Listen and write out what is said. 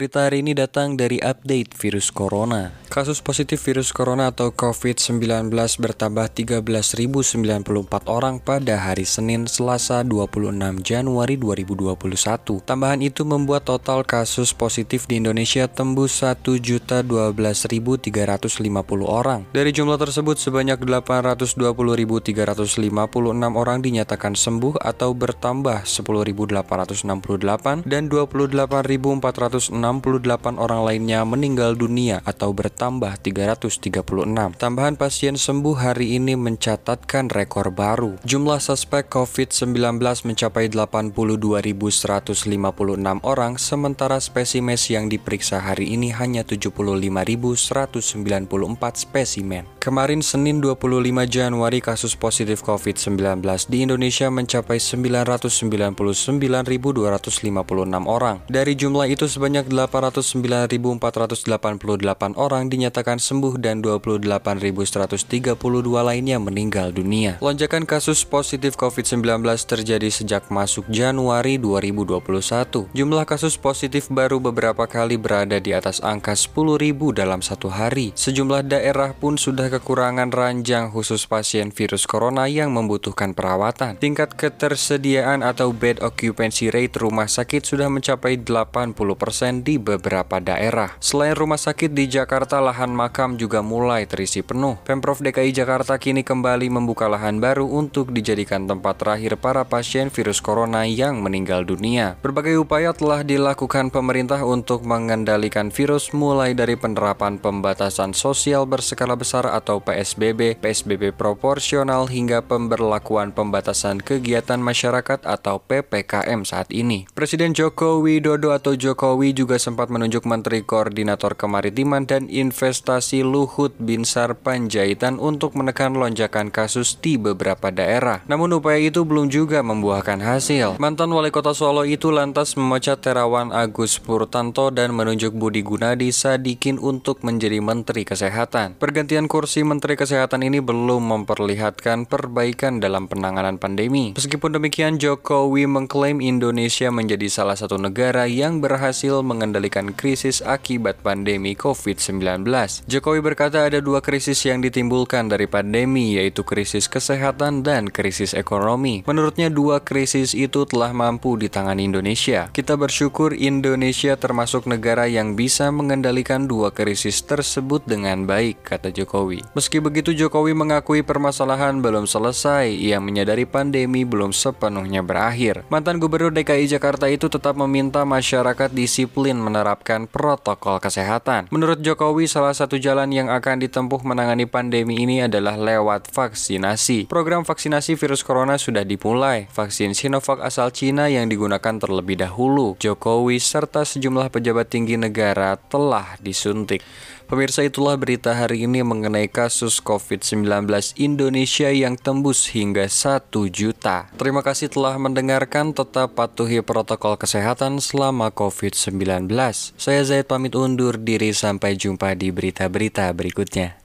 Berita hari ini datang dari update virus corona. Kasus positif virus corona atau COVID-19 bertambah 13.094 orang pada hari Senin Selasa 26 Januari 2021. Tambahan itu membuat total kasus positif di Indonesia tembus 1.012.350 orang. Dari jumlah tersebut sebanyak 820.356 orang dinyatakan sembuh atau bertambah 10.868 dan 28.468 orang lainnya meninggal dunia atau bertambah bertambah 336. Tambahan pasien sembuh hari ini mencatatkan rekor baru. Jumlah suspek COVID-19 mencapai 82.156 orang, sementara spesimen yang diperiksa hari ini hanya 75.194 spesimen. Kemarin Senin 25 Januari kasus positif COVID-19 di Indonesia mencapai 999.256 orang. Dari jumlah itu sebanyak 809.488 orang dinyatakan sembuh dan 28.132 lainnya meninggal dunia. Lonjakan kasus positif COVID-19 terjadi sejak masuk Januari 2021. Jumlah kasus positif baru beberapa kali berada di atas angka 10.000 dalam satu hari. Sejumlah daerah pun sudah kekurangan ranjang khusus pasien virus corona yang membutuhkan perawatan. Tingkat ketersediaan atau bed occupancy rate rumah sakit sudah mencapai 80% di beberapa daerah. Selain rumah sakit di Jakarta, lahan makam juga mulai terisi penuh. Pemprov DKI Jakarta kini kembali membuka lahan baru untuk dijadikan tempat terakhir para pasien virus corona yang meninggal dunia. Berbagai upaya telah dilakukan pemerintah untuk mengendalikan virus mulai dari penerapan pembatasan sosial berskala besar atau PSBB, PSBB proporsional hingga pemberlakuan pembatasan kegiatan masyarakat atau PPKM saat ini. Presiden Joko Widodo atau Jokowi juga sempat menunjuk Menteri Koordinator Kemaritiman dan investasi Luhut Binsar Panjaitan untuk menekan lonjakan kasus di beberapa daerah. Namun upaya itu belum juga membuahkan hasil. Mantan Wali Kota Solo itu lantas memecat Terawan Agus Purtanto dan menunjuk Budi Gunadi Sadikin untuk menjadi Menteri Kesehatan. Pergantian kursi Menteri Kesehatan ini belum memperlihatkan perbaikan dalam penanganan pandemi. Meskipun demikian, Jokowi mengklaim Indonesia menjadi salah satu negara yang berhasil mengendalikan krisis akibat pandemi COVID-19. Jokowi berkata ada dua krisis yang ditimbulkan dari pandemi, yaitu krisis kesehatan dan krisis ekonomi. Menurutnya dua krisis itu telah mampu ditangani Indonesia. Kita bersyukur Indonesia termasuk negara yang bisa mengendalikan dua krisis tersebut dengan baik, kata Jokowi. Meski begitu, Jokowi mengakui permasalahan belum selesai. Ia menyadari pandemi belum sepenuhnya berakhir. Mantan Gubernur DKI Jakarta itu tetap meminta masyarakat disiplin menerapkan protokol kesehatan. Menurut Jokowi, salah satu jalan yang akan ditempuh menangani pandemi ini adalah lewat vaksinasi. Program vaksinasi virus corona sudah dimulai. Vaksin Sinovac asal Cina yang digunakan terlebih dahulu. Jokowi serta sejumlah pejabat tinggi negara telah disuntik. Pemirsa itulah berita hari ini mengenai kasus COVID-19 Indonesia yang tembus hingga 1 juta. Terima kasih telah mendengarkan, tetap patuhi protokol kesehatan selama COVID-19. Saya Zaid pamit undur diri sampai jumpa di berita-berita berikutnya.